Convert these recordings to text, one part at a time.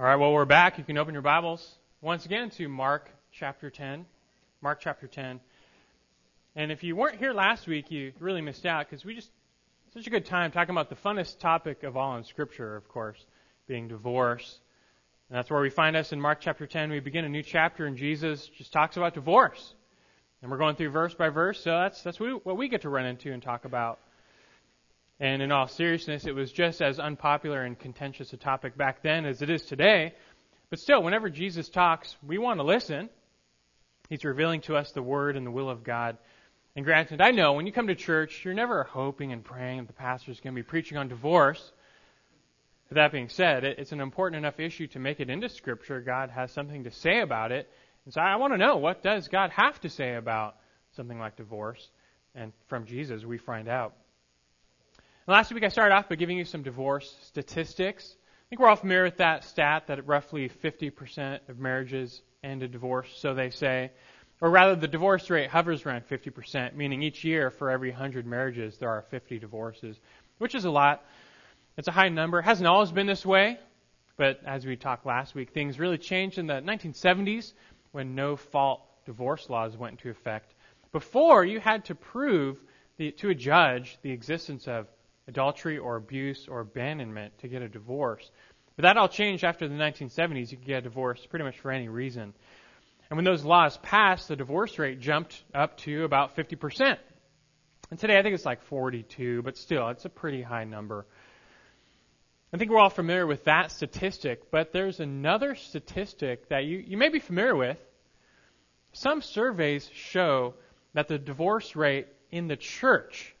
All right, well, we're back. You can open your Bibles once again to Mark chapter 10. Mark chapter 10. And if you weren't here last week, you really missed out because we just, such a good time talking about the funnest topic of all in Scripture, of course, being divorce. And that's where we find us in Mark chapter 10. We begin a new chapter and Jesus just talks about divorce. And we're going through verse by verse, so that's, that's what we get to run into and talk about. And in all seriousness, it was just as unpopular and contentious a topic back then as it is today. But still, whenever Jesus talks, we want to listen. He's revealing to us the Word and the will of God. And granted, I know when you come to church, you're never hoping and praying that the pastor is going to be preaching on divorce. But that being said, it's an important enough issue to make it into Scripture. God has something to say about it. And so I want to know what does God have to say about something like divorce? And from Jesus, we find out. Last week I started off by giving you some divorce statistics. I think we're all familiar with that stat that roughly 50% of marriages end in divorce, so they say. Or rather, the divorce rate hovers around 50%, meaning each year for every 100 marriages there are 50 divorces, which is a lot. It's a high number. It hasn't always been this way, but as we talked last week, things really changed in the 1970s when no fault divorce laws went into effect. Before, you had to prove the, to a judge the existence of adultery or abuse or abandonment to get a divorce. But that all changed after the 1970s. You could get a divorce pretty much for any reason. And when those laws passed, the divorce rate jumped up to about 50%. And today I think it's like 42, but still, it's a pretty high number. I think we're all familiar with that statistic, but there's another statistic that you, you may be familiar with. Some surveys show that the divorce rate in the church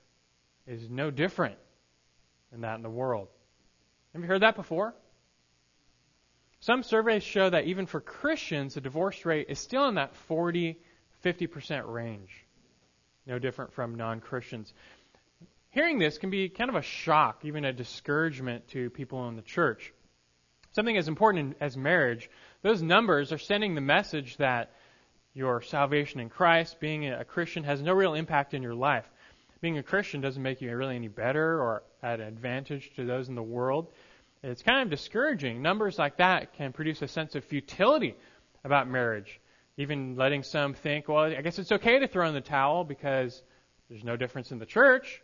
is no different and that in the world. Have you heard that before? Some surveys show that even for Christians, the divorce rate is still in that 40, 50% range. No different from non Christians. Hearing this can be kind of a shock, even a discouragement to people in the church. Something as important as marriage, those numbers are sending the message that your salvation in Christ, being a Christian, has no real impact in your life being a Christian doesn't make you really any better or at an advantage to those in the world. It's kind of discouraging. Numbers like that can produce a sense of futility about marriage, even letting some think, well, I guess it's okay to throw in the towel because there's no difference in the church.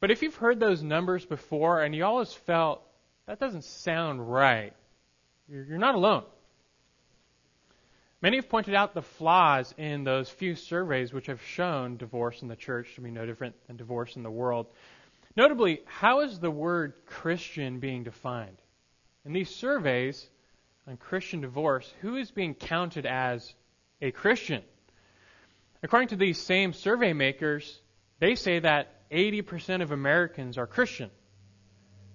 But if you've heard those numbers before and you always felt that doesn't sound right, you're not alone. Many have pointed out the flaws in those few surveys which have shown divorce in the church to be no different than divorce in the world. Notably, how is the word Christian being defined? In these surveys on Christian divorce, who is being counted as a Christian? According to these same survey makers, they say that 80% of Americans are Christian.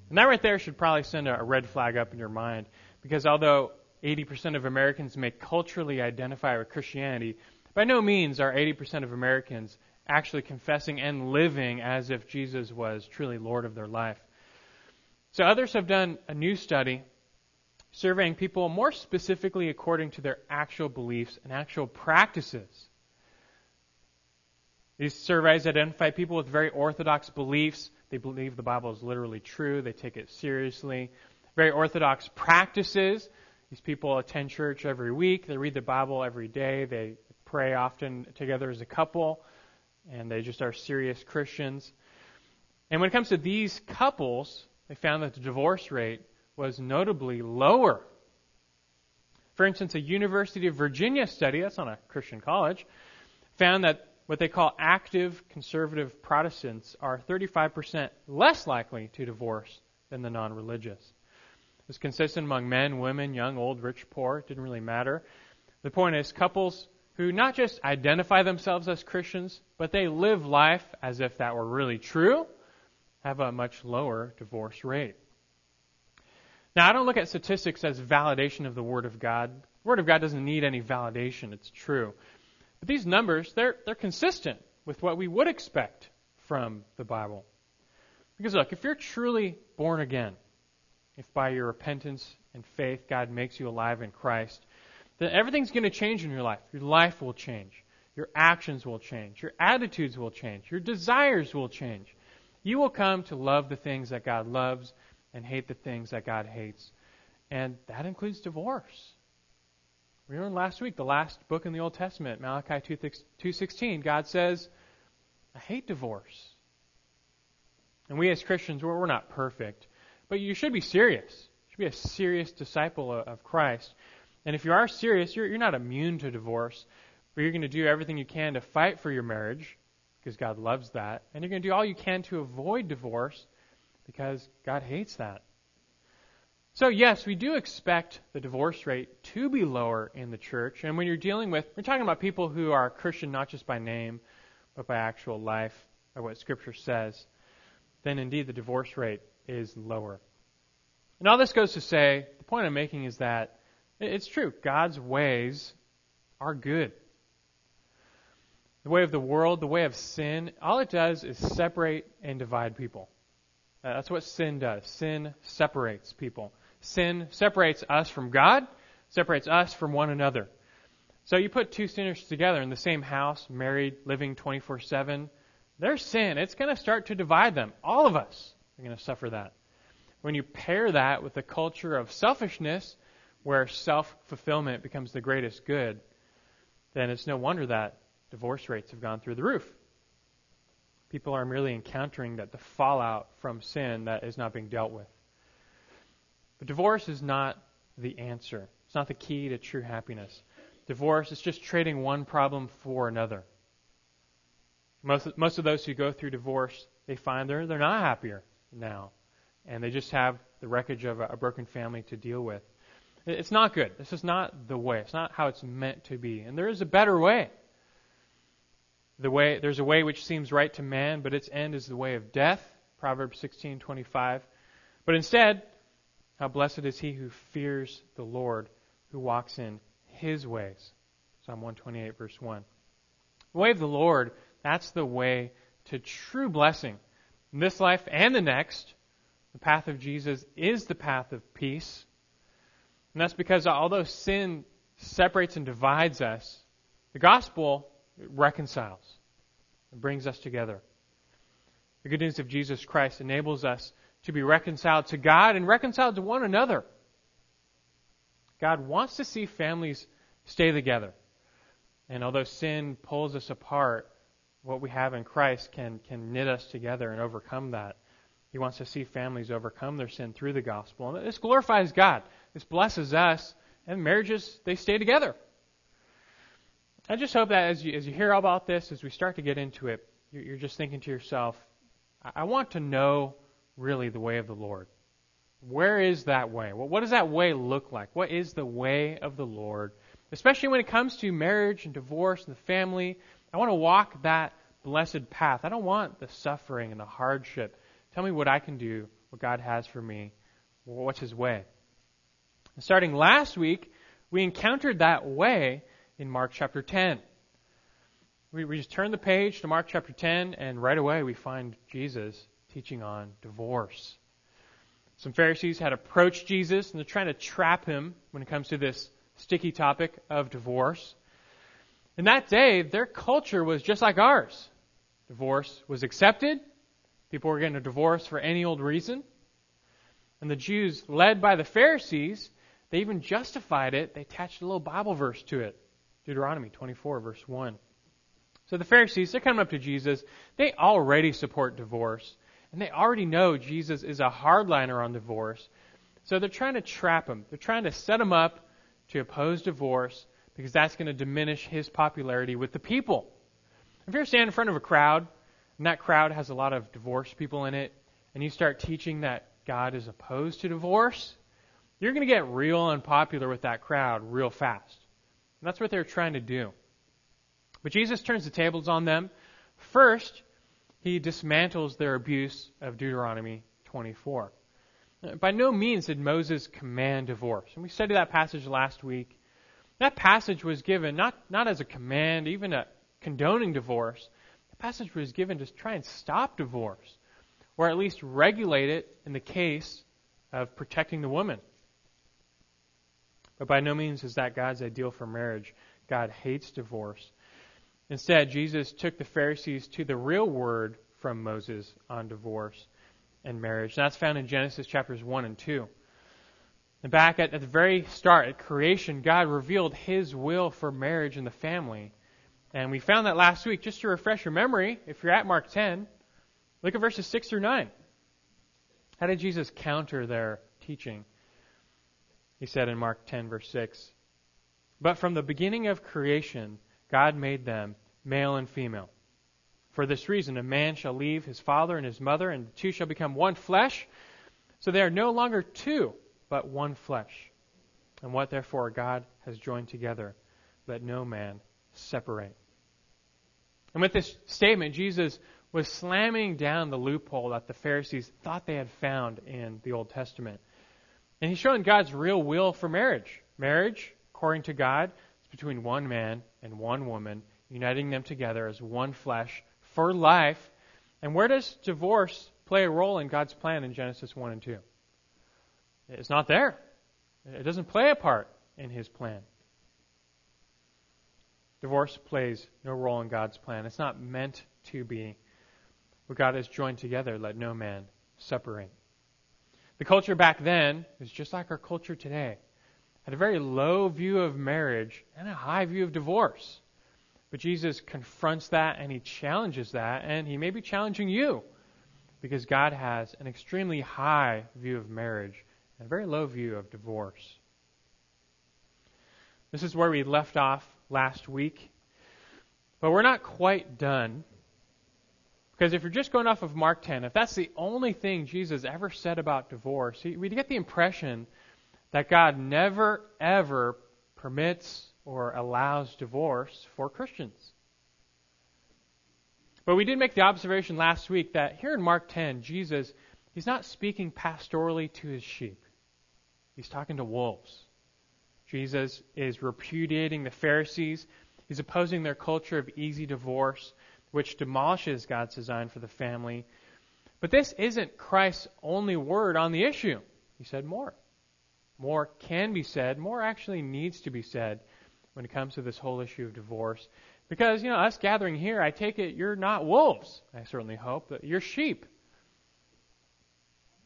And that right there should probably send a red flag up in your mind because although 80% of Americans may culturally identify with Christianity, by no means are 80% of Americans actually confessing and living as if Jesus was truly Lord of their life. So others have done a new study surveying people more specifically according to their actual beliefs and actual practices. These surveys identify people with very orthodox beliefs. They believe the Bible is literally true. They take it seriously. Very orthodox practices. These people attend church every week. They read the Bible every day. They pray often together as a couple. And they just are serious Christians. And when it comes to these couples, they found that the divorce rate was notably lower. For instance, a University of Virginia study, that's not a Christian college, found that what they call active conservative Protestants are 35% less likely to divorce than the non religious was consistent among men, women, young, old, rich, poor. It didn't really matter. The point is, couples who not just identify themselves as Christians, but they live life as if that were really true, have a much lower divorce rate. Now, I don't look at statistics as validation of the Word of God. The Word of God doesn't need any validation, it's true. But these numbers, they're, they're consistent with what we would expect from the Bible. Because look, if you're truly born again, if by your repentance and faith God makes you alive in Christ, then everything's going to change in your life. Your life will change. Your actions will change. Your attitudes will change. Your desires will change. You will come to love the things that God loves and hate the things that God hates. And that includes divorce. We learned last week, the last book in the Old Testament, Malachi 2.16, God says, I hate divorce. And we as Christians, we're, we're not perfect, but you should be serious. You should be a serious disciple of, Christ. And if you are serious, you're, you're not immune to divorce, but you're going to do everything you can to fight for your marriage, because God loves that. And you're going to do all you can to avoid divorce, because God hates that. So, yes, we do expect the divorce rate to be lower in the church. And when you're dealing with, we're talking about people who are Christian not just by name, but by actual life, by what Scripture says, then indeed the divorce rate is lower. And all this goes to say, the point I'm making is that it's true. God's ways are good. The way of the world, the way of sin, all it does is separate and divide people. Uh, that's what sin does. Sin separates people. Sin separates us from God, separates us from one another. So you put two sinners together in the same house, married, living 24 7, their sin, it's going to start to divide them. All of us are going to suffer that. When you pair that with a culture of selfishness, where self fulfillment becomes the greatest good, then it's no wonder that divorce rates have gone through the roof. People are merely encountering that the fallout from sin that is not being dealt with. But divorce is not the answer. It's not the key to true happiness. Divorce is just trading one problem for another. Most, most of those who go through divorce, they find they're, they're not happier now. And they just have the wreckage of a, a broken family to deal with. It's not good. This is not the way. It's not how it's meant to be. And there is a better way. The way there's a way which seems right to man, but its end is the way of death. Proverbs 16:25. But instead, how blessed is he who fears the Lord, who walks in his ways. Psalm 128, verse 1. The way of the Lord, that's the way to true blessing. In this life and the next, the path of Jesus is the path of peace. And that's because although sin separates and divides us, the gospel reconciles and brings us together. The good news of Jesus Christ enables us to be reconciled to God and reconciled to one another. God wants to see families stay together. And although sin pulls us apart, what we have in Christ can, can knit us together and overcome that. He wants to see families overcome their sin through the gospel. And this glorifies God. This blesses us, and marriages, they stay together. I just hope that as you, as you hear about this, as we start to get into it, you're, just thinking to yourself, I, I want to know really the way of the Lord? Where is that way? Well, what does that way look like? What is the way of the Lord? Especially when it comes to marriage and divorce and the family, I want to walk that blessed path. I don't want the suffering and the hardship. Tell me what I can do, what God has for me. What's His way? Starting last week, we encountered that way in Mark chapter 10. We, we just turn the page to Mark chapter 10, and right away we find Jesus teaching on divorce. Some Pharisees had approached Jesus and they're trying to trap him when it comes to this sticky topic of divorce. In that day, their culture was just like ours. Divorce was accepted. People were getting a divorce for any old reason. And the Jews, led by the Pharisees, they even justified it. They attached a little Bible verse to it. Deuteronomy 24, verse 1. So the Pharisees, they're coming up to Jesus. They already support divorce. And they already know Jesus is a hardliner on divorce. So they're trying to trap him. They're trying to set him up to oppose divorce because that's going to diminish his popularity with the people. If you're standing in front of a crowd, and that crowd has a lot of divorced people in it, and you start teaching that God is opposed to divorce, you're going to get real unpopular with that crowd real fast. And that's what they're trying to do. But Jesus turns the tables on them. First, he dismantles their abuse of Deuteronomy 24. By no means did Moses command divorce. And we studied that passage last week. That passage was given not, not as a command, even a condoning divorce. The passage was given to try and stop divorce, or at least regulate it in the case of protecting the woman. But by no means is that God's ideal for marriage. God hates divorce. Instead, Jesus took the Pharisees to the real word from Moses on divorce and marriage. And that's found in Genesis chapters 1 and 2. And back at, at the very start, at creation, God revealed His will for marriage and the family. And we found that last week. Just to refresh your memory, if you're at Mark 10, look at verses 6 through 9. How did Jesus counter their teaching? He said in Mark 10, verse 6 But from the beginning of creation, God made them male and female. For this reason, a man shall leave his father and his mother, and the two shall become one flesh. So they are no longer two, but one flesh. And what therefore God has joined together, let no man separate. And with this statement, Jesus was slamming down the loophole that the Pharisees thought they had found in the Old Testament. And he's showing God's real will for marriage. Marriage, according to God, is between one man and one woman, uniting them together as one flesh for life. And where does divorce play a role in God's plan in Genesis 1 and 2? It's not there. It doesn't play a part in his plan. Divorce plays no role in God's plan. It's not meant to be. What God has joined together, let no man separate. The culture back then is just like our culture today. Had a very low view of marriage and a high view of divorce. But Jesus confronts that and he challenges that, and he may be challenging you because God has an extremely high view of marriage a very low view of divorce. This is where we left off last week. But we're not quite done because if you're just going off of Mark 10, if that's the only thing Jesus ever said about divorce, we get the impression that God never, ever permits or allows divorce for Christians. But we did make the observation last week that here in Mark 10, Jesus, he's not speaking pastorally to his sheep. He's talking to wolves. Jesus is repudiating the Pharisees. He's opposing their culture of easy divorce which demolishes God's design for the family. But this isn't Christ's only word on the issue. He said more. More can be said. More actually needs to be said when it comes to this whole issue of divorce. Because, you know, us gathering here, I take it you're not wolves. I certainly hope that you're sheep.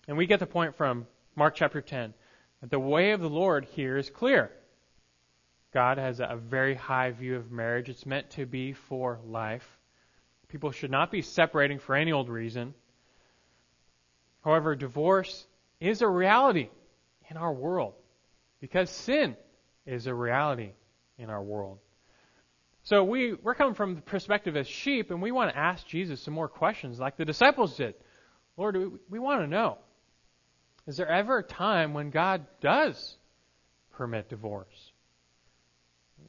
And we get the point from Mark chapter 10 that the way of the Lord here is clear. God has a very high view of marriage. It's meant to be for life. People should not be separating for any old reason. However, divorce is a reality in our world because sin is a reality in our world. So we, we're coming from the perspective as sheep, and we want to ask Jesus some more questions like the disciples did. Lord, we, we want to know is there ever a time when God does permit divorce?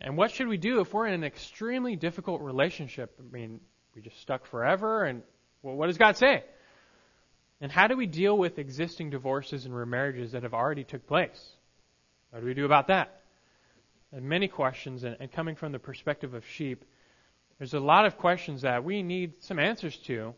And what should we do if we're in an extremely difficult relationship? I mean, we just stuck forever? And well, what does God say? And how do we deal with existing divorces and remarriages that have already took place? What do we do about that? And many questions, and, and coming from the perspective of sheep, there's a lot of questions that we need some answers to,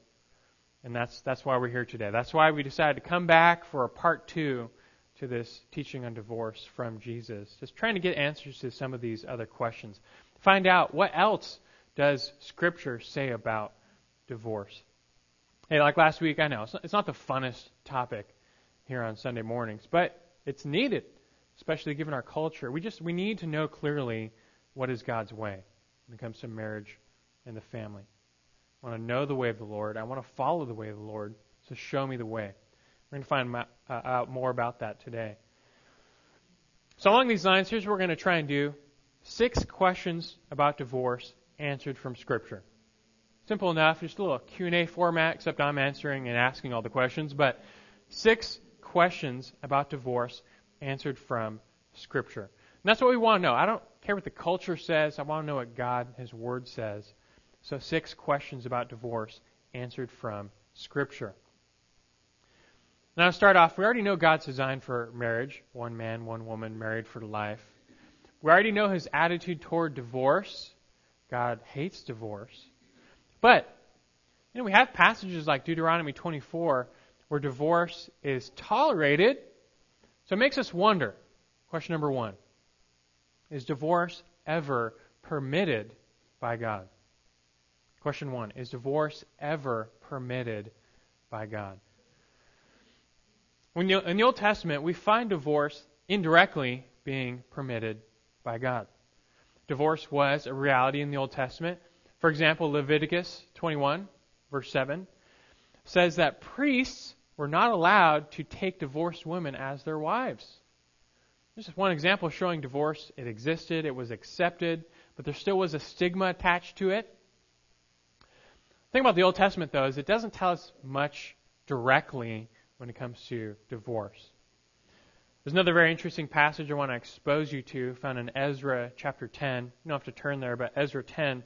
and that's that's why we're here today. That's why we decided to come back for a part two to this teaching on divorce from Jesus. Just trying to get answers to some of these other questions. Find out what else does Scripture say about divorce? Hey, like last week, I know it's not the funnest topic here on Sunday mornings, but it's needed, especially given our culture. We just we need to know clearly what is God's way when it comes to marriage and the family. I want to know the way of the Lord. I want to follow the way of the Lord. So show me the way. We're going to find uh, out more about that today. So along these lines, here's what we're going to try and do: six questions about divorce answered from Scripture. Simple enough, just a little Q&A format, except I'm answering and asking all the questions, but six questions about divorce answered from Scripture. And that's what we want to know. I don't care what the culture says. I want to know what God, His Word says. So six questions about divorce answered from Scripture. Now, to start off, we already know God's design for marriage one man, one woman, married for life. We already know His attitude toward divorce. God hates divorce. But, you know, we have passages like Deuteronomy 24 where divorce is tolerated. So it makes us wonder. Question number one Is divorce ever permitted by God? Question one Is divorce ever permitted by God? When you, in the Old Testament, we find divorce indirectly being permitted by God. Divorce was a reality in the Old Testament. For example, Leviticus 21, verse 7, says that priests were not allowed to take divorced women as their wives. This is one example showing divorce. It existed, it was accepted, but there still was a stigma attached to it. Thing about the Old Testament, though, is it doesn't tell us much directly when it comes to divorce. There's another very interesting passage I want to expose you to, found in Ezra chapter 10. You don't have to turn there, but Ezra 10.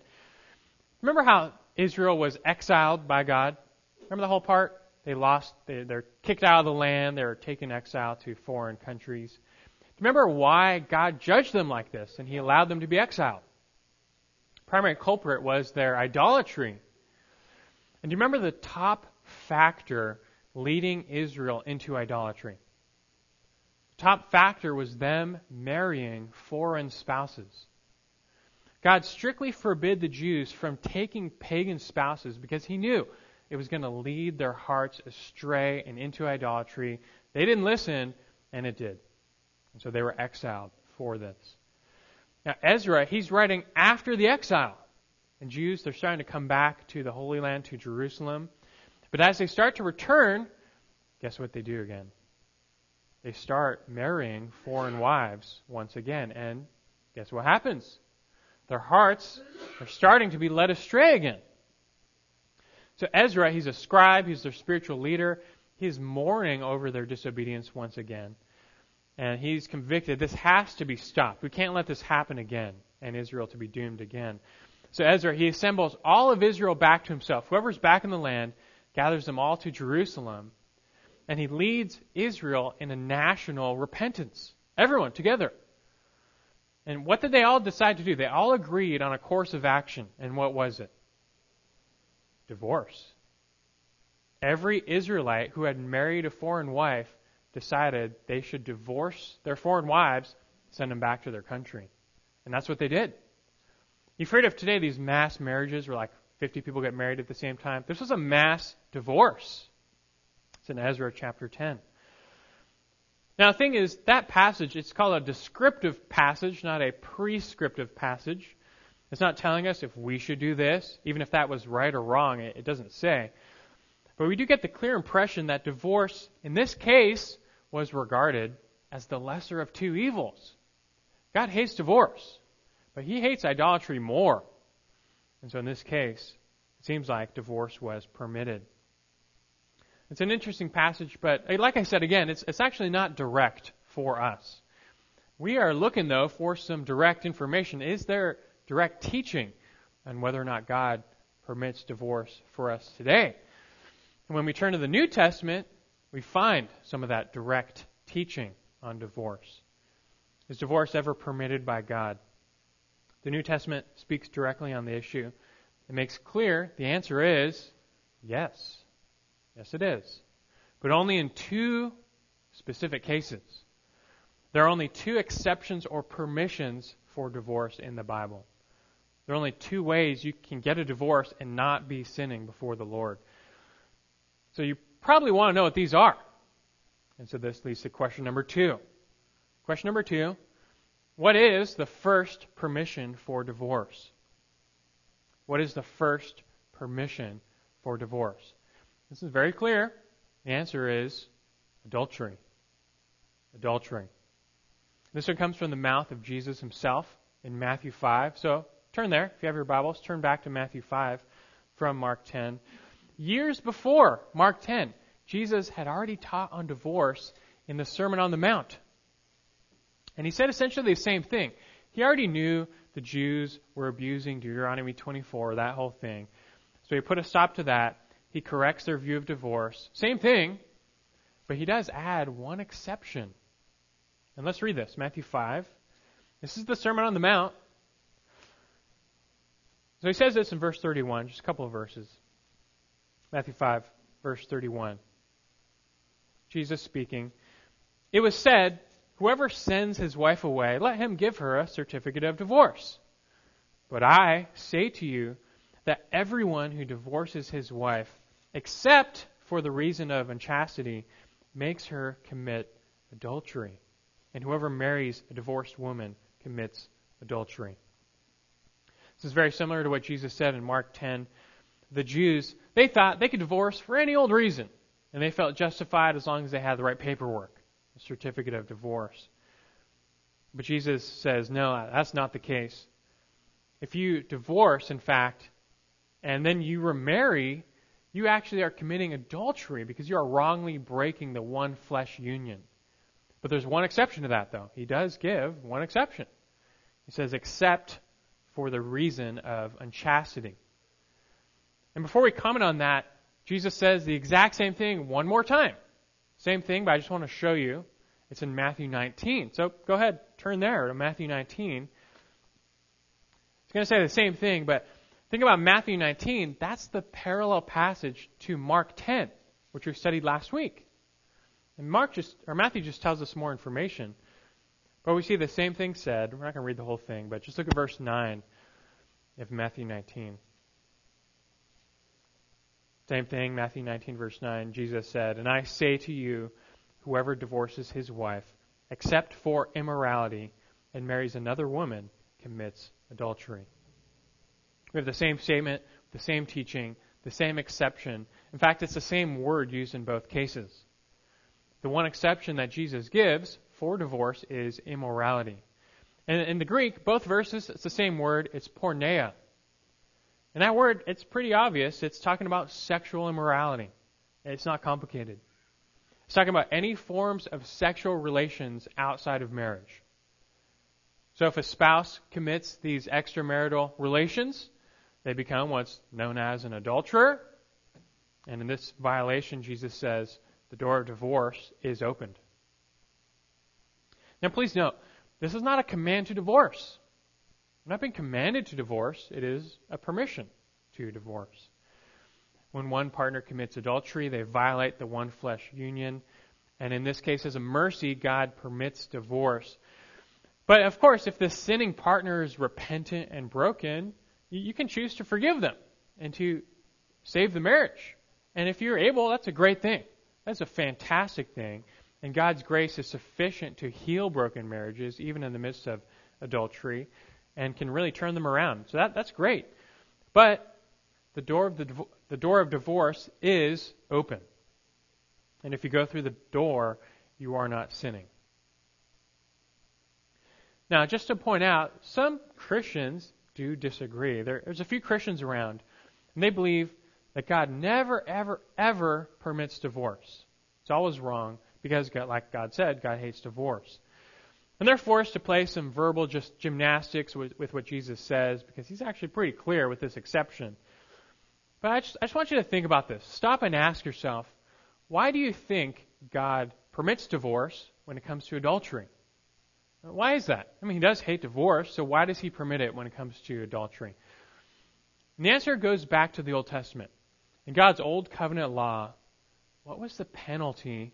Remember how Israel was exiled by God? Remember the whole part? They lost, they, they're kicked out of the land, they're taken exile to foreign countries. Remember why God judged them like this and He allowed them to be exiled? primary culprit was their idolatry. And do you remember the top factor leading Israel into idolatry? The top factor was them marrying foreign spouses. God strictly forbid the Jews from taking pagan spouses because he knew it was going to lead their hearts astray and into idolatry. They didn't listen, and it did. And so they were exiled for this. Now, Ezra, he's writing after the exile. And Jews, they're starting to come back to the Holy Land, to Jerusalem. But as they start to return, guess what they do again? They start marrying foreign wives once again. And guess what happens? Their hearts are starting to be led astray again. So Ezra, he's a scribe, he's their spiritual leader. He's mourning over their disobedience once again. And he's convicted this has to be stopped. We can't let this happen again and Israel to be doomed again. So Ezra, he assembles all of Israel back to himself. Whoever's back in the land, gathers them all to Jerusalem, and he leads Israel in a national repentance. Everyone together. And what did they all decide to do? They all agreed on a course of action. And what was it? divorce. Every Israelite who had married a foreign wife decided they should divorce their foreign wives, send them back to their country. And that's what they did. You've heard of today these mass marriages where like 50 people get married at the same time. This was a mass divorce. It's in Ezra chapter 10. Now the thing is, that passage, it's called a descriptive passage, not a prescriptive passage. It's not telling us if we should do this, even if that was right or wrong, it, it doesn't say. But we do get the clear impression that divorce, in this case, was regarded as the lesser of two evils. God hates divorce, but he hates idolatry more. And so in this case, it seems like divorce was permitted. It's an interesting passage, but eh, like I said again, it's, it's actually not direct for us. We are looking, though, for some direct information. Is there direct teaching on whether or not God permits divorce for us today. And when we turn to the New Testament, we find some of that direct teaching on divorce. Is divorce ever permitted by God? The New Testament speaks directly on the issue. It makes clear the answer is yes. Yes, it is. But only in two specific cases. There are only two exceptions or permissions for divorce in the Bible. There are only two ways you can get a divorce and not be sinning before the Lord. So you probably want to know what these are. And so this leads to question number two. Question number two What is the first permission for divorce? What is the first permission for divorce? This is very clear. The answer is adultery. Adultery. This one comes from the mouth of Jesus himself in Matthew 5. So Turn there. If you have your Bibles, turn back to Matthew 5 from Mark 10. Years before Mark 10, Jesus had already taught on divorce in the Sermon on the Mount. And he said essentially the same thing. He already knew the Jews were abusing Deuteronomy 24, that whole thing. So he put a stop to that. He corrects their view of divorce. Same thing, but he does add one exception. And let's read this Matthew 5. This is the Sermon on the Mount. So he says this in verse 31, just a couple of verses. Matthew 5, verse 31. Jesus speaking. It was said, Whoever sends his wife away, let him give her a certificate of divorce. But I say to you that everyone who divorces his wife, except for the reason of unchastity, makes her commit adultery. and whoever marries a divorced woman commits adultery. This is very similar to what Jesus said in Mark 10. The Jews, they thought they could divorce for any old reason, and they felt justified as long as they had the right paperwork, certificate of divorce. But Jesus says, no, that's not the case. If you divorce, in fact, and then you remarry, you actually are committing adultery because you are wrongly breaking the one flesh union. But there's one exception to that, though. He does give one exception. He says, except for the reason of unchastity. And before we comment on that, Jesus says the exact same thing one more time. Same thing, but I just want to show you. It's in Matthew 19. So go ahead, turn there to Matthew 19. It's going to say the same thing, but think about Matthew 19. That's the parallel passage to Mark 10, which we studied last week. And Mark just, or Matthew just tells us more information. But we see the same thing said. We're not going to read the whole thing, but just look at verse 9 of Matthew 19. Same thing, Matthew 19, verse 9. Jesus said, And I say to you, whoever divorces his wife, except for immorality, and marries another woman, commits adultery. We have the same statement, the same teaching, the same exception. In fact, it's the same word used in both cases. The one exception that Jesus gives for divorce is immorality. And in the Greek, both verses, it's the same word, it's porneia. And that word, it's pretty obvious. It's talking about sexual immorality. It's not complicated. It's talking about any forms of sexual relations outside of marriage. So if a spouse commits these extramarital relations, they become what's known as an adulterer. And in this violation, Jesus says the door of divorce is opened. Now, please note, this is not a command to divorce. We're not being commanded to divorce, it is a permission to divorce. When one partner commits adultery, they violate the one flesh union. And in this case, as a mercy, God permits divorce. But of course, if the sinning partner is repentant and broken, you can choose to forgive them and to save the marriage. And if you're able, that's a great thing. That's a fantastic thing. And God's grace is sufficient to heal broken marriages, even in the midst of adultery, and can really turn them around. So that, that's great. But the door of the, the door of divorce is open. And if you go through the door, you are not sinning. Now, just to point out, some Christians do disagree. There, there's a few Christians around, and they believe that God never, ever, ever permits divorce. It's always wrong because, God, like God said, God hates divorce. And they're forced to play some verbal just gymnastics with, with what Jesus says because he's actually pretty clear with this exception. But I just, I just want you to think about this. Stop and ask yourself, why do you think God permits divorce when it comes to adultery? Why is that? I mean, he does hate divorce, so why does he permit it when it comes to adultery? And the answer goes back to the Old Testament. In God's Old Covenant law, what was the penalty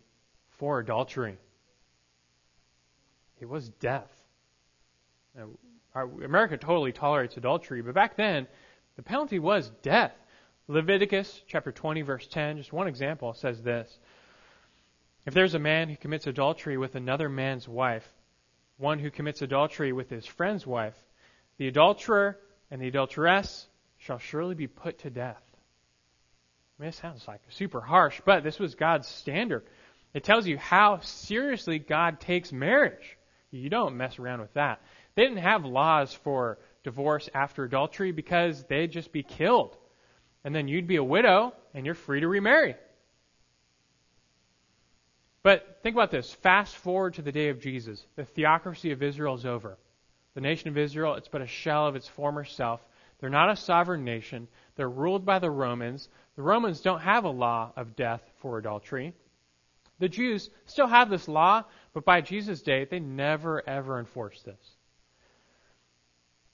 for adultery? It was death. Now, America totally tolerates adultery, but back then, the penalty was death. Leviticus chapter 20, verse 10, just one example, says this. If there's a man who commits adultery with another man's wife, one who commits adultery with his friend's wife, the adulterer and the adulteress shall surely be put to death. I mean, it sounds like super harsh, but this was God's standard. It tells you how seriously God takes marriage. You don't mess around with that. They didn't have laws for divorce after adultery because they'd just be killed. And then you'd be a widow and you're free to remarry. But think about this. Fast forward to the day of Jesus. The theocracy of Israel is over. The nation of Israel, it's but a shell of its former self. They're not a sovereign nation. They're ruled by the Romans. The Romans don't have a law of death for adultery. The Jews still have this law, but by Jesus' day, they never ever enforced this.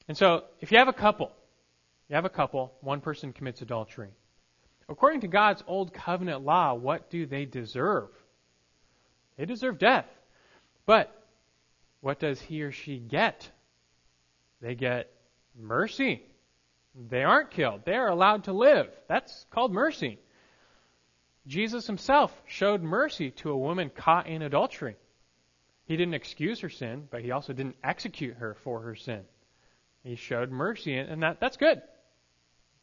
And so, if you have a couple, have a couple, one person commits adultery. According to God's old covenant law, what do they deserve? They deserve death. But what does he or she get? They get mercy. They aren't killed. They are allowed to live. That's called mercy. Jesus himself showed mercy to a woman caught in adultery. He didn't excuse her sin, but he also didn't execute her for her sin. He showed mercy, and that, that's good.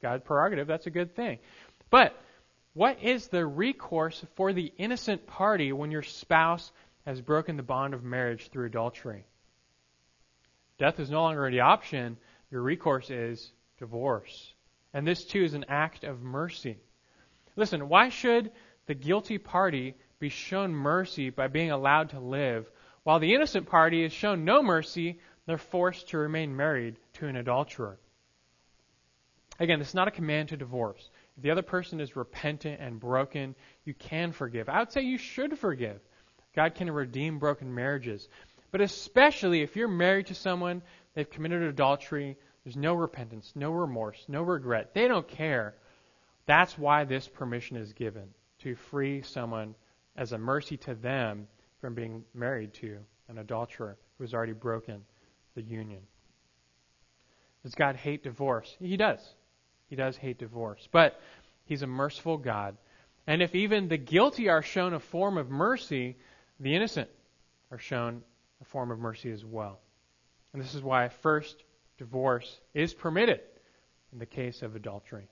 God prerogative, that's a good thing. But what is the recourse for the innocent party when your spouse has broken the bond of marriage through adultery? Death is no longer the option. Your recourse is divorce. And this too is an act of mercy. Listen, why should the guilty party be shown mercy by being allowed to live, while the innocent party is shown no mercy, they're forced to remain married to an adulterer? Again, this is not a command to divorce. If the other person is repentant and broken, you can forgive. I would say you should forgive. God can redeem broken marriages. But especially if you're married to someone, they've committed adultery, there's no repentance, no remorse, no regret. They don't care. That's why this permission is given to free someone as a mercy to them from being married to an adulterer who has already broken the union. Does God hate divorce? He does. He does hate divorce. But He's a merciful God. And if even the guilty are shown a form of mercy, the innocent are shown a form of mercy as well. And this is why first divorce is permitted in the case of adultery.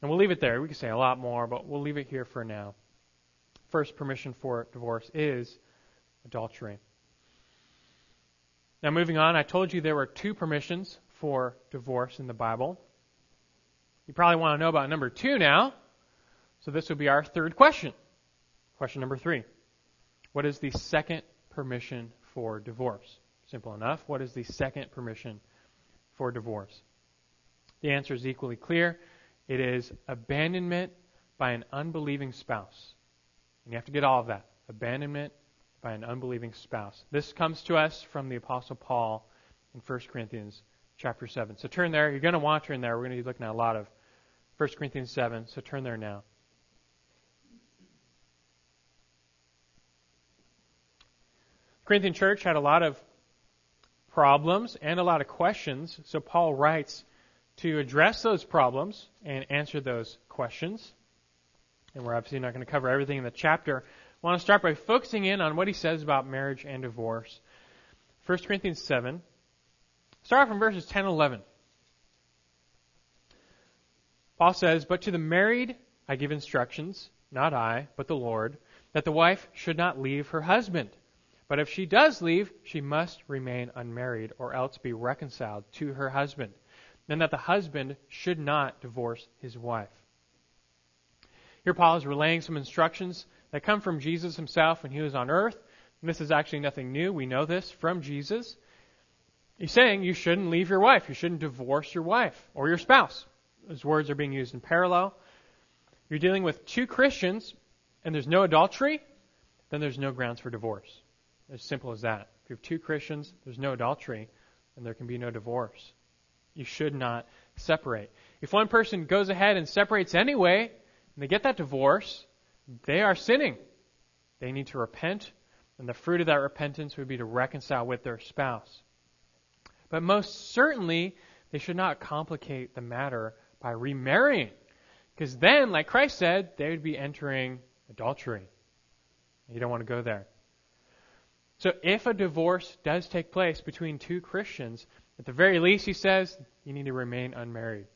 And we'll leave it there. We could say a lot more, but we'll leave it here for now. First permission for divorce is adultery. Now, moving on, I told you there were two permissions for divorce in the Bible. You probably want to know about number two now. So, this would be our third question. Question number three What is the second permission for divorce? Simple enough. What is the second permission for divorce? The answer is equally clear. It is abandonment by an unbelieving spouse. And you have to get all of that. Abandonment by an unbelieving spouse. This comes to us from the Apostle Paul in 1 Corinthians chapter 7. So turn there. You're going to want to turn there. We're going to be looking at a lot of 1 Corinthians 7. So turn there now. Corinthian church had a lot of problems and a lot of questions. So Paul writes to address those problems and answer those questions. And we're obviously not going to cover everything in the chapter. I want to start by focusing in on what he says about marriage and divorce. 1 Corinthians 7. Start from verses 10 and 11. Paul says, But to the married I give instructions, not I, but the Lord, that the wife should not leave her husband. But if she does leave, she must remain unmarried or else be reconciled to her husband. And that the husband should not divorce his wife. Here, Paul is relaying some instructions that come from Jesus himself when he was on earth. And this is actually nothing new. We know this from Jesus. He's saying you shouldn't leave your wife. You shouldn't divorce your wife or your spouse. Those words are being used in parallel. You're dealing with two Christians and there's no adultery, then there's no grounds for divorce. As simple as that. If you have two Christians, there's no adultery, and there can be no divorce. You should not separate. If one person goes ahead and separates anyway, and they get that divorce, they are sinning. They need to repent, and the fruit of that repentance would be to reconcile with their spouse. But most certainly, they should not complicate the matter by remarrying. Because then, like Christ said, they would be entering adultery. You don't want to go there. So if a divorce does take place between two Christians, at the very least, he says, you need to remain unmarried.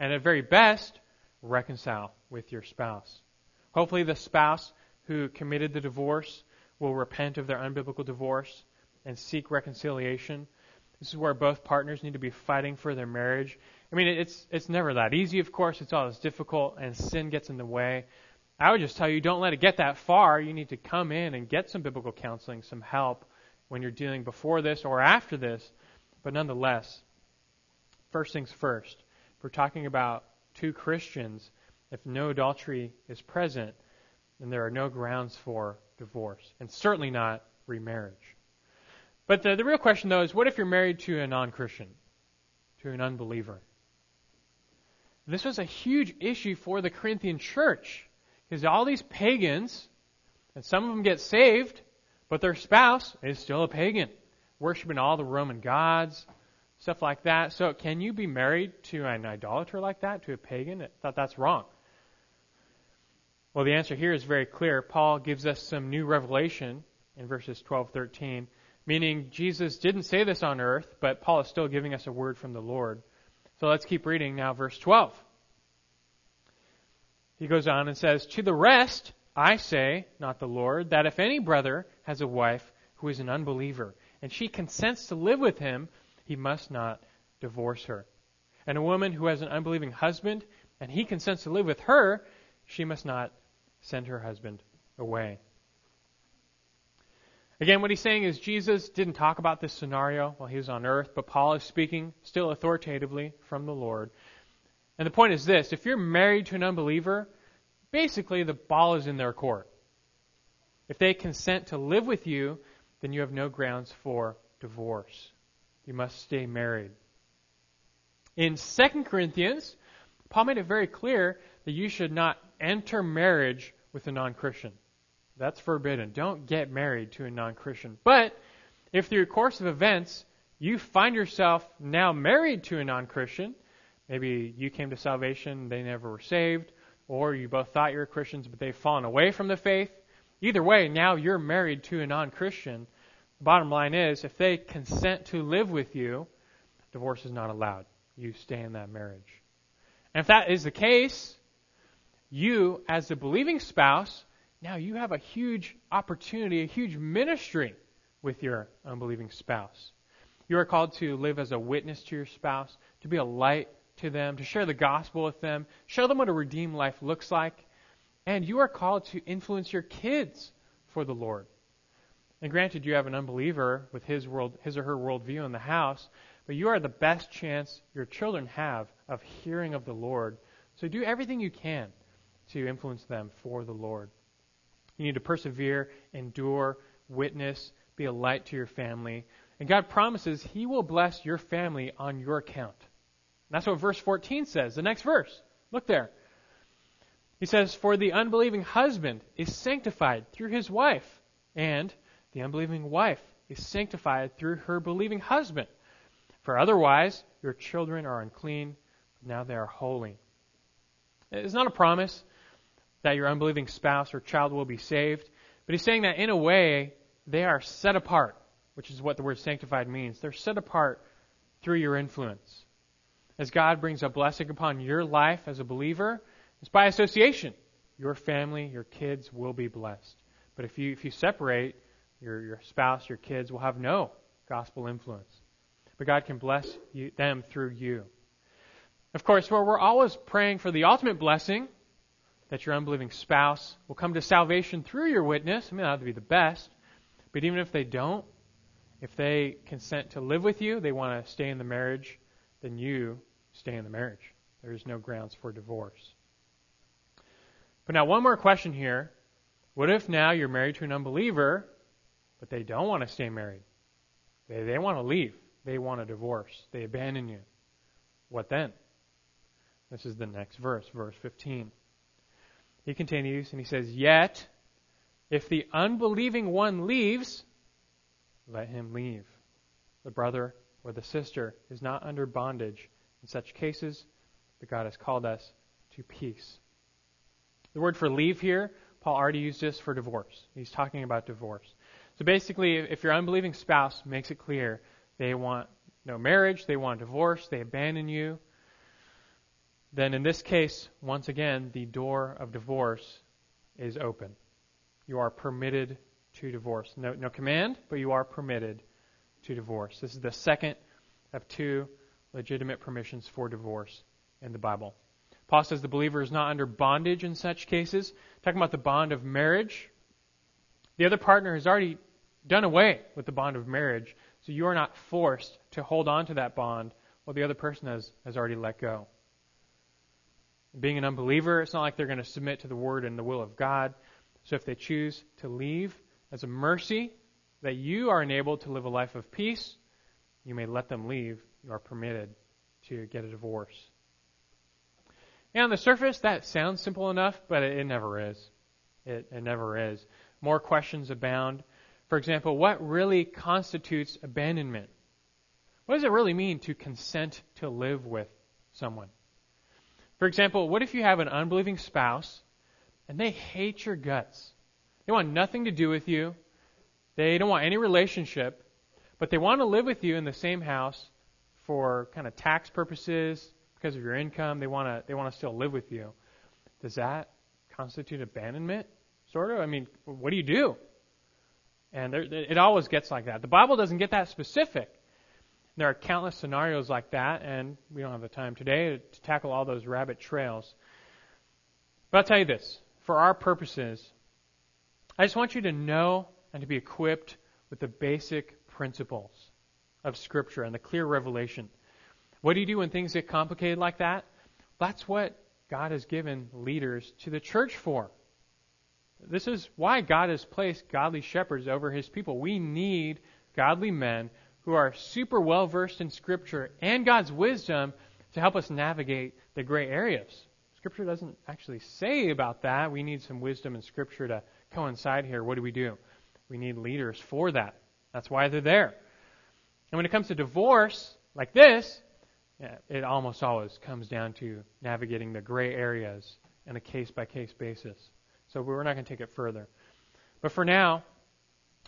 And at very best, reconcile with your spouse. Hopefully, the spouse who committed the divorce will repent of their unbiblical divorce and seek reconciliation. This is where both partners need to be fighting for their marriage. I mean, it's it's never that easy, of course. It's always difficult, and sin gets in the way. I would just tell you, don't let it get that far. You need to come in and get some biblical counseling, some help when you're dealing before this or after this. But nonetheless, first things first. If we're talking about two Christians, if no adultery is present, then there are no grounds for divorce, and certainly not remarriage. But the, the real question, though, is what if you're married to a non Christian, to an unbeliever? This was a huge issue for the Corinthian church. Because all these pagans, and some of them get saved, but their spouse is still a pagan, worshiping all the Roman gods, stuff like that. So, can you be married to an idolater like that, to a pagan? I thought that's wrong. Well, the answer here is very clear. Paul gives us some new revelation in verses 12, 13, meaning Jesus didn't say this on earth, but Paul is still giving us a word from the Lord. So let's keep reading now, verse 12. He goes on and says, To the rest, I say, not the Lord, that if any brother has a wife who is an unbeliever, and she consents to live with him, he must not divorce her. And a woman who has an unbelieving husband, and he consents to live with her, she must not send her husband away. Again, what he's saying is Jesus didn't talk about this scenario while he was on earth, but Paul is speaking still authoritatively from the Lord. And the point is this if you're married to an unbeliever, basically the ball is in their court. If they consent to live with you, then you have no grounds for divorce. You must stay married. In 2 Corinthians, Paul made it very clear that you should not enter marriage with a non Christian. That's forbidden. Don't get married to a non Christian. But if through a course of events you find yourself now married to a non Christian, maybe you came to salvation, they never were saved, or you both thought you were Christians but they've fallen away from the faith. Either way, now you're married to a non Christian. Bottom line is, if they consent to live with you, divorce is not allowed. You stay in that marriage. And if that is the case, you, as the believing spouse, now you have a huge opportunity, a huge ministry with your unbelieving spouse. You are called to live as a witness to your spouse, to be a light to them, to share the gospel with them, show them what a redeemed life looks like, and you are called to influence your kids for the Lord. And granted, you have an unbeliever with his world, his or her worldview in the house, but you are the best chance your children have of hearing of the Lord. So do everything you can to influence them for the Lord. You need to persevere, endure, witness, be a light to your family. And God promises He will bless your family on your account. That's what verse 14 says. The next verse. Look there. He says, For the unbelieving husband is sanctified through his wife, and the unbelieving wife is sanctified through her believing husband. For otherwise, your children are unclean, but now they are holy. It's not a promise that your unbelieving spouse or child will be saved, but he's saying that in a way, they are set apart, which is what the word sanctified means. They're set apart through your influence. As God brings a blessing upon your life as a believer, it's by association. Your family, your kids will be blessed. But if you if you separate, your your spouse, your kids will have no gospel influence. But God can bless you, them through you. Of course, where we're always praying for the ultimate blessing, that your unbelieving spouse will come to salvation through your witness. I mean, that would be the best. But even if they don't, if they consent to live with you, they want to stay in the marriage, then you stay in the marriage. There is no grounds for divorce. But now, one more question here. What if now you're married to an unbeliever, but they don't want to stay married? They, they want to leave. They want a divorce. They abandon you. What then? This is the next verse, verse 15. He continues and he says, Yet, if the unbelieving one leaves, let him leave. The brother or the sister is not under bondage in such cases, but God has called us to peace. The word for leave here, Paul already used this for divorce. He's talking about divorce. So basically, if your unbelieving spouse makes it clear they want no marriage, they want divorce, they abandon you, then in this case, once again, the door of divorce is open. You are permitted to divorce. No, no command, but you are permitted to divorce. This is the second of two legitimate permissions for divorce in the Bible. Paul says the believer is not under bondage in such cases. Talking about the bond of marriage. The other partner has already done away with the bond of marriage, so you are not forced to hold on to that bond while the other person has, has already let go. Being an unbeliever, it's not like they're going to submit to the word and the will of God. So if they choose to leave as a mercy that you are enabled to live a life of peace, you may let them leave. You are permitted to get a divorce. And on the surface, that sounds simple enough, but it, never is. It, it never is. More questions abound. For example, what really constitutes abandonment? What does it really mean to consent to live with someone? For example, what if you have an unbelieving spouse and they hate your guts? They want nothing to do with you. They don't want any relationship, but they want to live with you in the same house for kind of tax purposes, because of your income. They want to they want to still live with you. Does that constitute abandonment? Sort of. I mean, what do you do? And there, it always gets like that. The Bible doesn't get that specific. There are countless scenarios like that, and we don't have the time today to tackle all those rabbit trails. But I'll tell you this for our purposes, I just want you to know and to be equipped with the basic principles of Scripture and the clear revelation. What do you do when things get complicated like that? That's what God has given leaders to the church for. This is why God has placed godly shepherds over his people. We need godly men who are super well versed in Scripture and God's wisdom to help us navigate the gray areas. Scripture doesn't actually say about that. We need some wisdom in Scripture to coincide here. What do we do? We need leaders for that. That's why they're there. And when it comes to divorce, like this, it almost always comes down to navigating the gray areas on a case by case basis. So we're not going to take it further. But for now,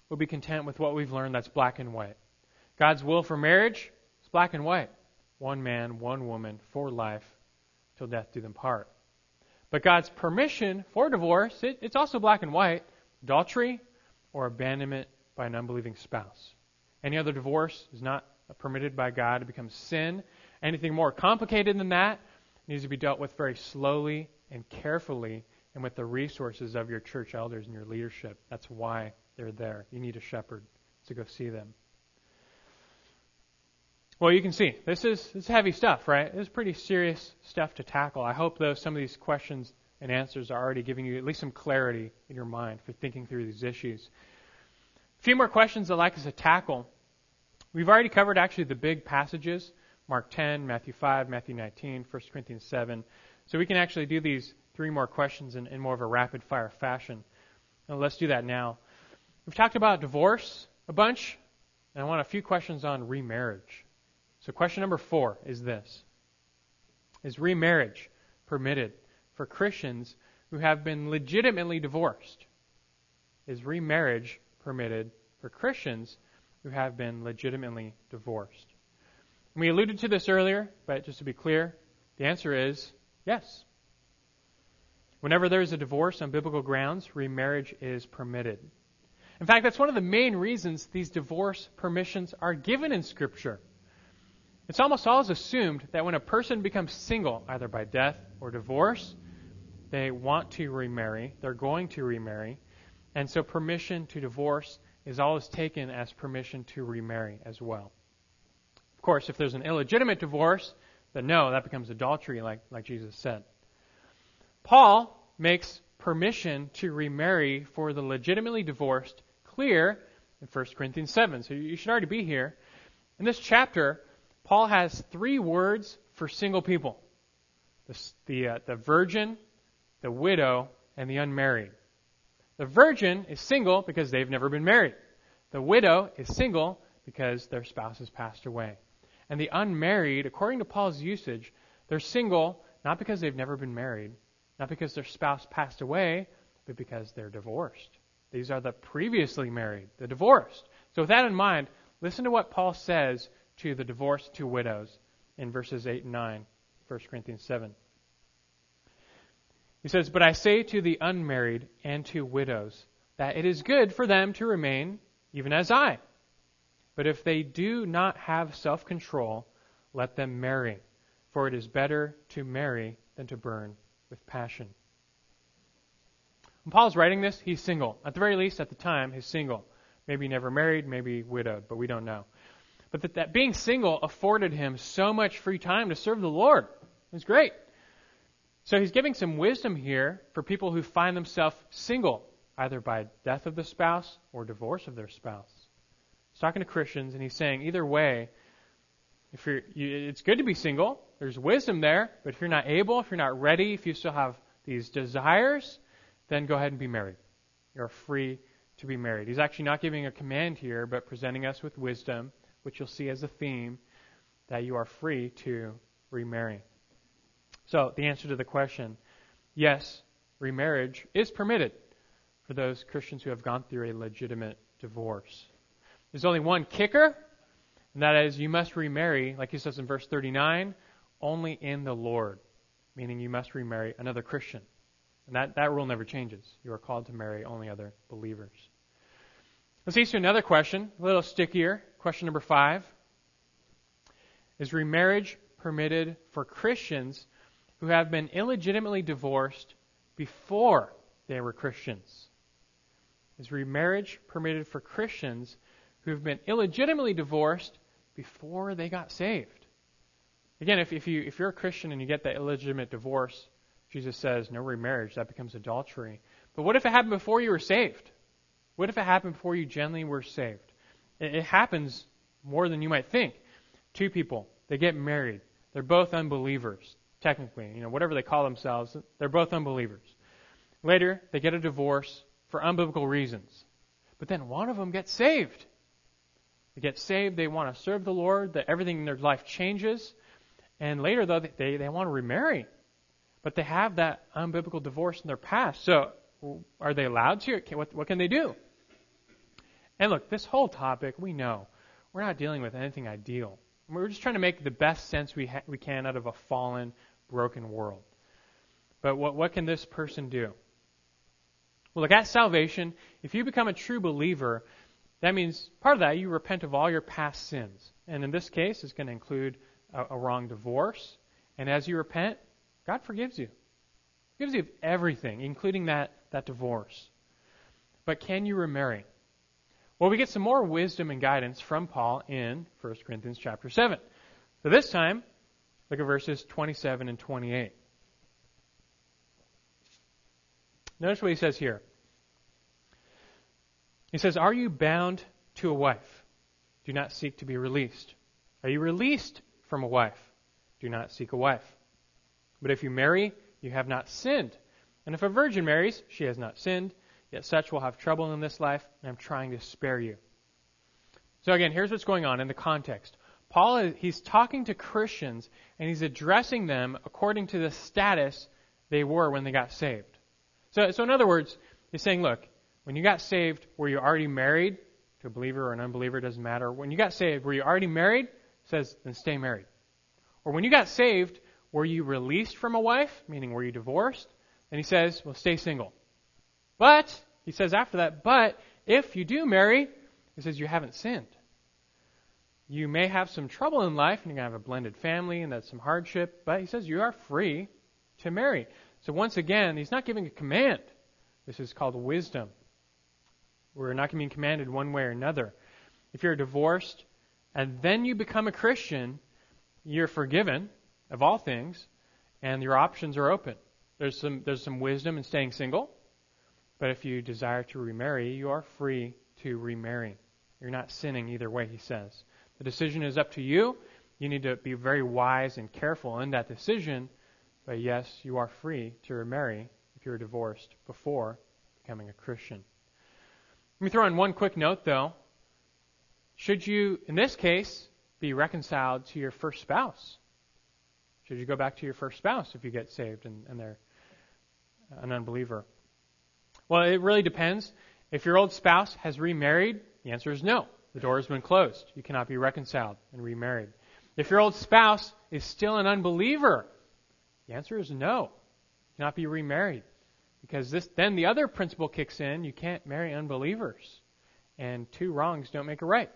we'll be content with what we've learned that's black and white. God's will for marriage is black and white. One man, one woman, for life, till death do them part. But God's permission for divorce, it, it's also black and white. Adultery or abandonment by an unbelieving spouse. Any other divorce is not permitted by God. It becomes sin. Anything more complicated than that needs to be dealt with very slowly and carefully and with the resources of your church elders and your leadership. That's why they're there. You need a shepherd to go see them. Well, you can see this is this is heavy stuff, right? This is pretty serious stuff to tackle. I hope though some of these questions and answers are already giving you at least some clarity in your mind for thinking through these issues. A few more questions I'd like us to tackle. We've already covered actually the big passages Mark 10, Matthew 5, Matthew 19, 1 Corinthians 7. So we can actually do these three more questions in, in more of a rapid fire fashion. Now let's do that now. We've talked about divorce a bunch, and I want a few questions on remarriage. So question number four is this. Is remarriage permitted for Christians who have been legitimately divorced? Is remarriage permitted for Christians who have been legitimately divorced? We alluded to this earlier, but just to be clear, the answer is yes. Whenever there is a divorce on biblical grounds, remarriage is permitted. In fact, that's one of the main reasons these divorce permissions are given in Scripture. It's almost always assumed that when a person becomes single, either by death or divorce, they want to remarry, they're going to remarry, and so permission to divorce is always taken as permission to remarry as well Of course, if there's an illegitimate divorce, then no, that becomes adultery, like, like Jesus said. Paul makes permission to remarry for the legitimately divorced clear in 1 Corinthians 7. So you should already be here. In this chapter, Paul has three words for single people the, the, uh, the virgin, the widow, and the unmarried. The virgin is single because they've never been married. The widow is single because their spouse has passed away. And the unmarried, according to Paul's usage, they're single not because they've never been married, not because their spouse passed away, but because they're divorced. These are the previously married, the divorced. So with that in mind, listen to what Paul says to the divorced to widows in verses 8 and 9, 1 Corinthians 7. He says, But I say to the unmarried and to widows that it is good for them to remain even as I. But if they do not have self control, let them marry, for it is better to marry than to burn with passion. When Paul's writing this, he's single. At the very least, at the time, he's single. Maybe never married, maybe widowed, but we don't know. But that, that being single afforded him so much free time to serve the Lord. It was great. So he's giving some wisdom here for people who find themselves single, either by death of the spouse or divorce of their spouse. He's talking to Christians, and he's saying either way, if you're, you, it's good to be single. There's wisdom there, but if you're not able, if you're not ready, if you still have these desires, then go ahead and be married. You're free to be married. He's actually not giving a command here, but presenting us with wisdom, which you'll see as a theme that you are free to remarry. So the answer to the question, yes, remarriage is permitted for those Christians who have gone through a legitimate divorce. There's only one kicker, and that is you must remarry, like he says in verse 39, only in the Lord, meaning you must remarry another Christian. And that, that rule never changes. You are called to marry only other believers. Let's to another question, a little stickier. Question number five. Is remarriage permitted for Christians who have been illegitimately divorced before they were Christians? Is remarriage permitted for Christians who have been illegitimately divorced before they got saved? Again, if, if, you, if you're a Christian and you get that illegitimate divorce, Jesus says no remarriage, that becomes adultery. But what if it happened before you were saved? What if it happened before you genuinely were saved? It, happens more than you might think. Two people, they get married. They're both unbelievers, technically. You know, whatever they call themselves, they're both unbelievers. Later, they get a divorce for unbiblical reasons. But then one of them gets saved. They get saved, they want to serve the Lord, that everything in their life changes. And later, though, they, they want to remarry. But they have that unbiblical divorce in their past. So, are they allowed to? What, what can they do? And look, this whole topic, we know, we're not dealing with anything ideal. We're just trying to make the best sense we, ha- we can out of a fallen, broken world. But what, what can this person do? Well, look, at salvation, if you become a true believer, that means part of that, you repent of all your past sins. And in this case, it's going to include a, a wrong divorce. And as you repent, God forgives you. He forgives you everything, including that, that divorce. But can you remarry? Well, we get some more wisdom and guidance from Paul in 1 Corinthians chapter 7. So this time, look at verses 27 and 28. Notice what he says here. He says, Are you bound to a wife? Do not seek to be released. Are you released from a wife? Do not seek a wife. But if you marry, you have not sinned. And if a virgin marries, she has not sinned. Yet such will have trouble in this life, and I'm trying to spare you. So again, here's what's going on in the context. Paul, he's talking to Christians, and he's addressing them according to the status they were when they got saved. So, so in other words, he's saying, look, when you got saved, were you already married? To a believer or an unbeliever, doesn't matter. When you got saved, were you already married? says, then stay married. Or when you got saved, were you released from a wife? Meaning, were you divorced? And he says, well, stay single. But, he says after that, but if you do marry, he says you haven't sinned. You may have some trouble in life, and you're going to have a blended family, and that's some hardship, but he says you are free to marry. So once again, he's not giving a command. This is called wisdom. We're not being commanded one way or another. If you're divorced and then you become a Christian, you're forgiven of all things, and your options are open. There's some, there's some wisdom in staying single. But if you desire to remarry, you are free to remarry. You're not sinning either way, he says. The decision is up to you. You need to be very wise and careful in that decision. But yes, you are free to remarry if you're divorced before becoming a Christian. Let me throw in one quick note, though. Should you, in this case, be reconciled to your first spouse? Should you go back to your first spouse if you get saved and, and they're an unbeliever? Well, it really depends. If your old spouse has remarried, the answer is no. The door has been closed. You cannot be reconciled and remarried. If your old spouse is still an unbeliever, the answer is no. You cannot be remarried. Because this, then the other principle kicks in you can't marry unbelievers. And two wrongs don't make a right.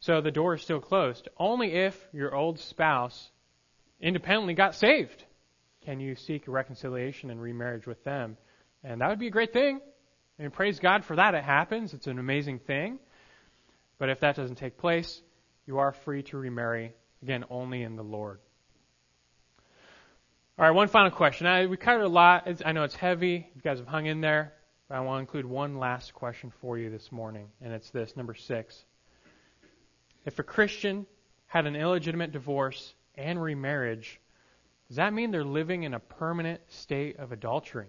So the door is still closed. Only if your old spouse independently got saved can you seek reconciliation and remarriage with them and that would be a great thing. And praise God for that. It happens. It's an amazing thing. But if that doesn't take place, you are free to remarry, again, only in the Lord. All right, one final question. I, we covered a lot. It's, I know it's heavy. You guys have hung in there. But I want to include one last question for you this morning, and it's this number six. If a Christian had an illegitimate divorce and remarriage, does that mean they're living in a permanent state of adultery?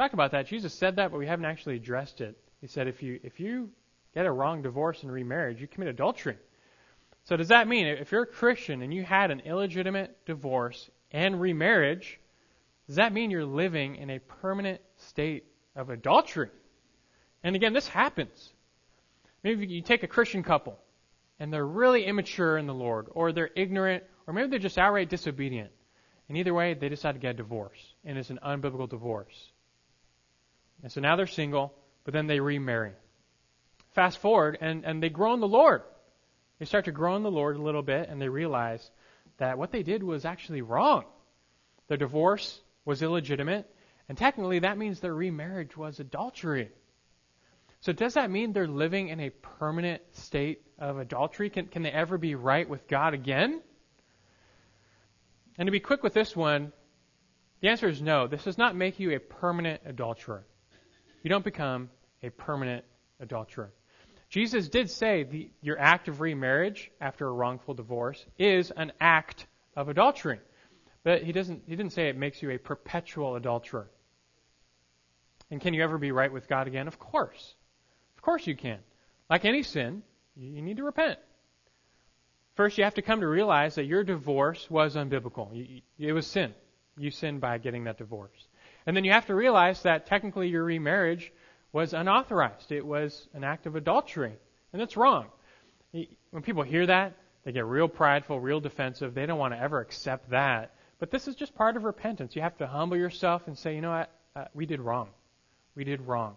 Talked about that. Jesus said that, but we haven't actually addressed it. He said if you if you get a wrong divorce and remarriage, you commit adultery. So does that mean if you're a Christian and you had an illegitimate divorce and remarriage, does that mean you're living in a permanent state of adultery? And again, this happens. Maybe you take a Christian couple and they're really immature in the Lord, or they're ignorant, or maybe they're just outright disobedient. And either way, they decide to get a divorce, and it's an unbiblical divorce. And so now they're single, but then they remarry. Fast forward, and, and they grow in the Lord. They start to grow in the Lord a little bit, and they realize that what they did was actually wrong. Their divorce was illegitimate, and technically that means their remarriage was adultery. So does that mean they're living in a permanent state of adultery? Can, can they ever be right with God again? And to be quick with this one, the answer is no. This does not make you a permanent adulterer. You don't become a permanent adulterer. Jesus did say the, your act of remarriage after a wrongful divorce is an act of adultery. But he doesn't he didn't say it makes you a perpetual adulterer. And can you ever be right with God again? Of course. Of course you can. Like any sin, you need to repent. First, you have to come to realize that your divorce was unbiblical. It was sin. You sinned by getting that divorce. And then you have to realize that technically your remarriage was unauthorized. It was an act of adultery. And that's wrong. When people hear that, they get real prideful, real defensive. They don't want to ever accept that. But this is just part of repentance. You have to humble yourself and say, you know what? Uh, we did wrong. We did wrong.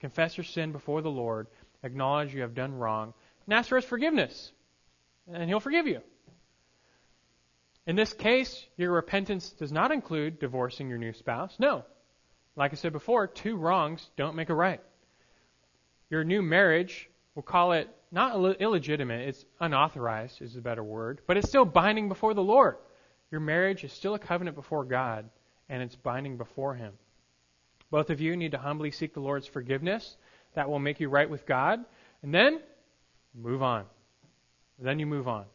Confess your sin before the Lord, acknowledge you have done wrong, and ask for His forgiveness. And He'll forgive you. In this case, your repentance does not include divorcing your new spouse. No. Like I said before, two wrongs don't make a right. Your new marriage, we'll call it not illegitimate, it's unauthorized, is a better word, but it's still binding before the Lord. Your marriage is still a covenant before God, and it's binding before Him. Both of you need to humbly seek the Lord's forgiveness. That will make you right with God. And then move on. Then you move on.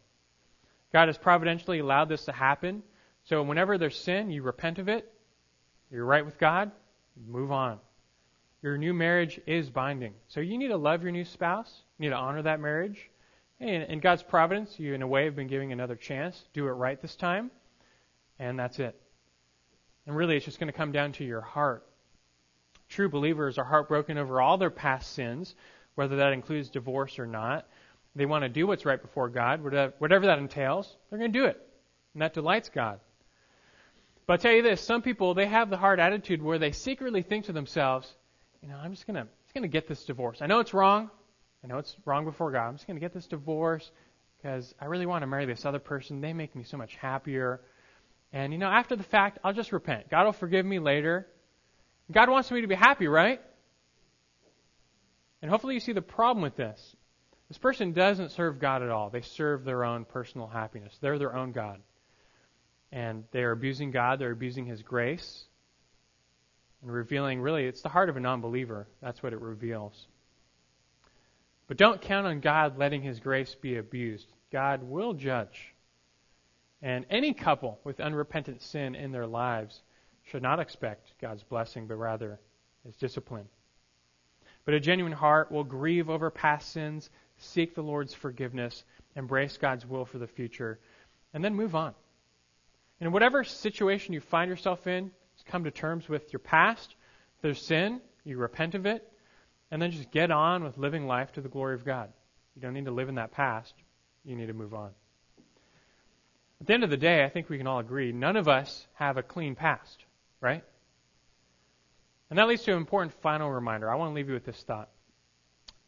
God has providentially allowed this to happen. So whenever there's sin, you repent of it. You're right with God. Move on. Your new marriage is binding. So you need to love your new spouse. You need to honor that marriage. And in God's providence, you, in a way, have been giving another chance. Do it right this time. And that's it. And really, it's just going to come down to your heart. True believers are heartbroken over all their past sins, whether that includes divorce or not. They want to do what's right before God, whatever that entails. They're going to do it. And that delights God. But I'll tell you this, some people, they have the hard attitude where they secretly think to themselves, you know, I'm just going to, just going to get this divorce. I know it's wrong. I know it's wrong before God. I'm just going to get this divorce because I really want to marry this other person. They make me so much happier. And, you know, after the fact, I'll just repent. God will forgive me later. God wants me to be happy, right? And hopefully you see the problem with this. This person doesn't serve God at all. They serve their own personal happiness. They're their own God. And they're abusing God, they're abusing His grace, and revealing really, it's the heart of a non believer. That's what it reveals. But don't count on God letting His grace be abused. God will judge. And any couple with unrepentant sin in their lives should not expect God's blessing, but rather his discipline. But a genuine heart will grieve over past sins, seek the Lord's forgiveness, embrace God's will for the future, and then move on. In whatever situation you find yourself in, come to terms with your past. There's sin, you repent of it, and then just get on with living life to the glory of God. You don't need to live in that past. You need to move on. At the end of the day, I think we can all agree none of us have a clean past. Right? And that leads to an important final reminder. I want to leave you with this thought.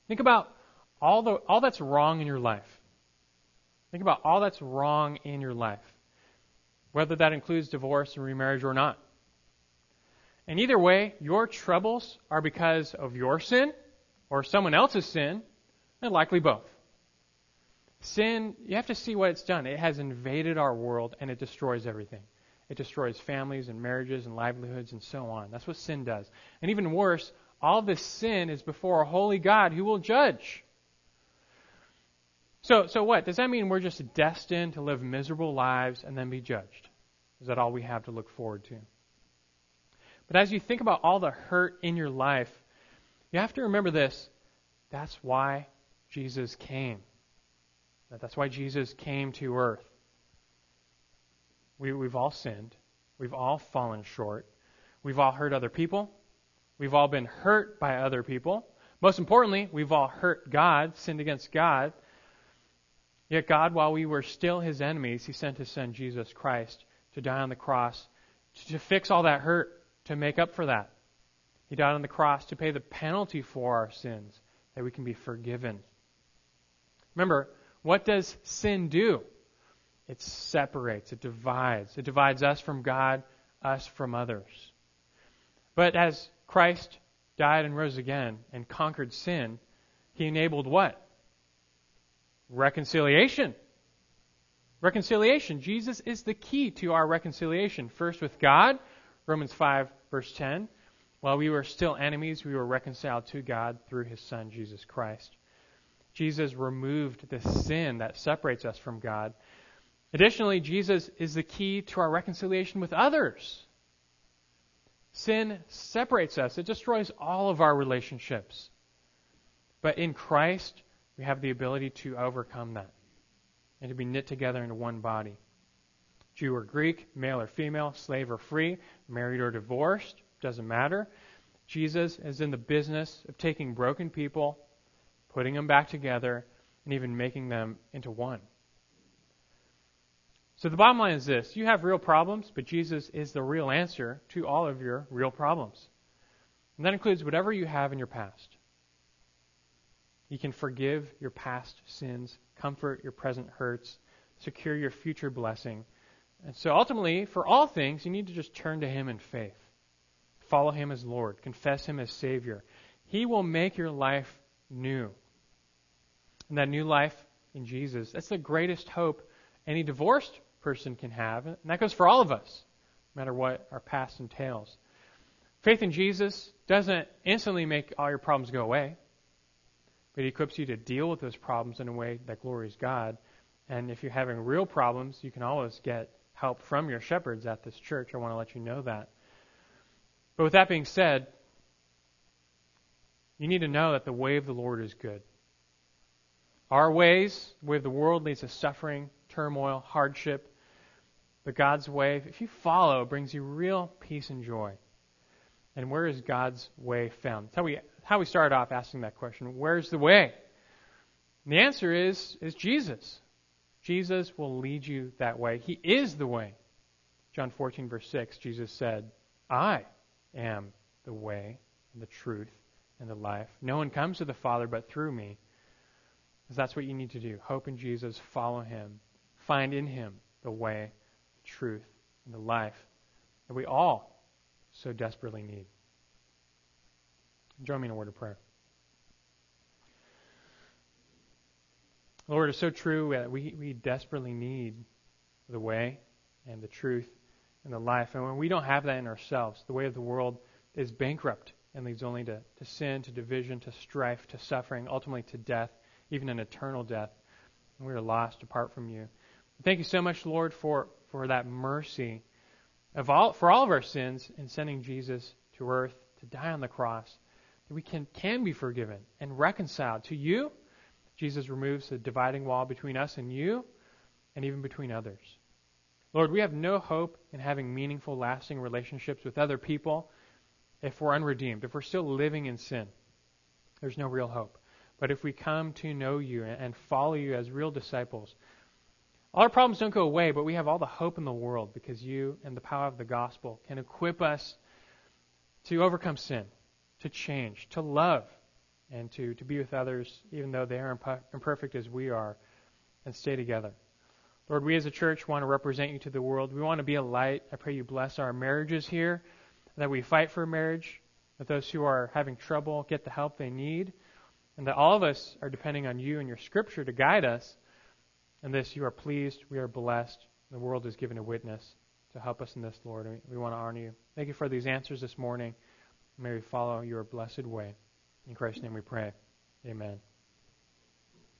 Think about all the all that's wrong in your life. Think about all that's wrong in your life. Whether that includes divorce and remarriage or not. And either way, your troubles are because of your sin or someone else's sin, and likely both. Sin, you have to see what it's done. It has invaded our world and it destroys everything. It destroys families and marriages and livelihoods and so on. That's what sin does. And even worse, all this sin is before a holy God who will judge. So, so what? Does that mean we're just destined to live miserable lives and then be judged? Is that all we have to look forward to? But as you think about all the hurt in your life, you have to remember this. That's why Jesus came. That's why Jesus came to earth. We, we've all sinned. We've all fallen short. We've all hurt other people. We've all been hurt by other people. Most importantly, we've all hurt God, sinned against God. Yet God, while we were still his enemies, he sent his son Jesus Christ to die on the cross to fix all that hurt, to make up for that. He died on the cross to pay the penalty for our sins, that we can be forgiven. Remember, what does sin do? It separates, it divides. It divides us from God, us from others. But as Christ died and rose again and conquered sin, he enabled what? Reconciliation. Reconciliation. Jesus is the key to our reconciliation. First with God, Romans 5, verse 10. While we were still enemies, we were reconciled to God through his Son, Jesus Christ. Jesus removed the sin that separates us from God. Additionally, Jesus is the key to our reconciliation with others. Sin separates us, it destroys all of our relationships. But in Christ, we have the ability to overcome that and to be knit together into one body. Jew or Greek, male or female, slave or free, married or divorced, doesn't matter. Jesus is in the business of taking broken people, putting them back together, and even making them into one. So the bottom line is this you have real problems, but Jesus is the real answer to all of your real problems. And that includes whatever you have in your past. He can forgive your past sins, comfort your present hurts, secure your future blessing. And so ultimately, for all things, you need to just turn to Him in faith. Follow Him as Lord. Confess Him as Savior. He will make your life new. And that new life in Jesus, that's the greatest hope any divorced person can have. And that goes for all of us, no matter what our past entails. Faith in Jesus doesn't instantly make all your problems go away but He equips you to deal with those problems in a way that glories God. And if you're having real problems, you can always get help from your shepherds at this church. I want to let you know that. But with that being said, you need to know that the way of the Lord is good. Our ways, the way of the world, leads to suffering, turmoil, hardship. But God's way, if you follow, brings you real peace and joy. And where is God's way found? That's how we how we started off asking that question where's the way? And the answer is, is Jesus. Jesus will lead you that way. He is the way. John 14, verse 6, Jesus said, I am the way, and the truth, and the life. No one comes to the Father but through me. Because that's what you need to do. Hope in Jesus, follow him, find in him the way, the truth, and the life that we all so desperately need. Join me in a word of prayer. Lord, it's so true that we, we desperately need the way and the truth and the life. And when we don't have that in ourselves, the way of the world is bankrupt and leads only to, to sin, to division, to strife, to suffering, ultimately to death, even an eternal death. And we are lost apart from you. Thank you so much, Lord, for, for that mercy of all, for all of our sins in sending Jesus to earth to die on the cross we can, can be forgiven and reconciled to you. Jesus removes the dividing wall between us and you, and even between others. Lord, we have no hope in having meaningful, lasting relationships with other people if we're unredeemed, if we're still living in sin. There's no real hope. But if we come to know you and follow you as real disciples, all our problems don't go away, but we have all the hope in the world because you and the power of the gospel can equip us to overcome sin to change, to love, and to, to be with others, even though they are imperfect as we are, and stay together. Lord, we as a church want to represent you to the world. We want to be a light. I pray you bless our marriages here, that we fight for marriage, that those who are having trouble get the help they need, and that all of us are depending on you and your scripture to guide us. And this, you are pleased, we are blessed. The world is given a witness to help us in this, Lord. We want to honor you. Thank you for these answers this morning. May we follow your blessed way. In Christ's name we pray. Amen.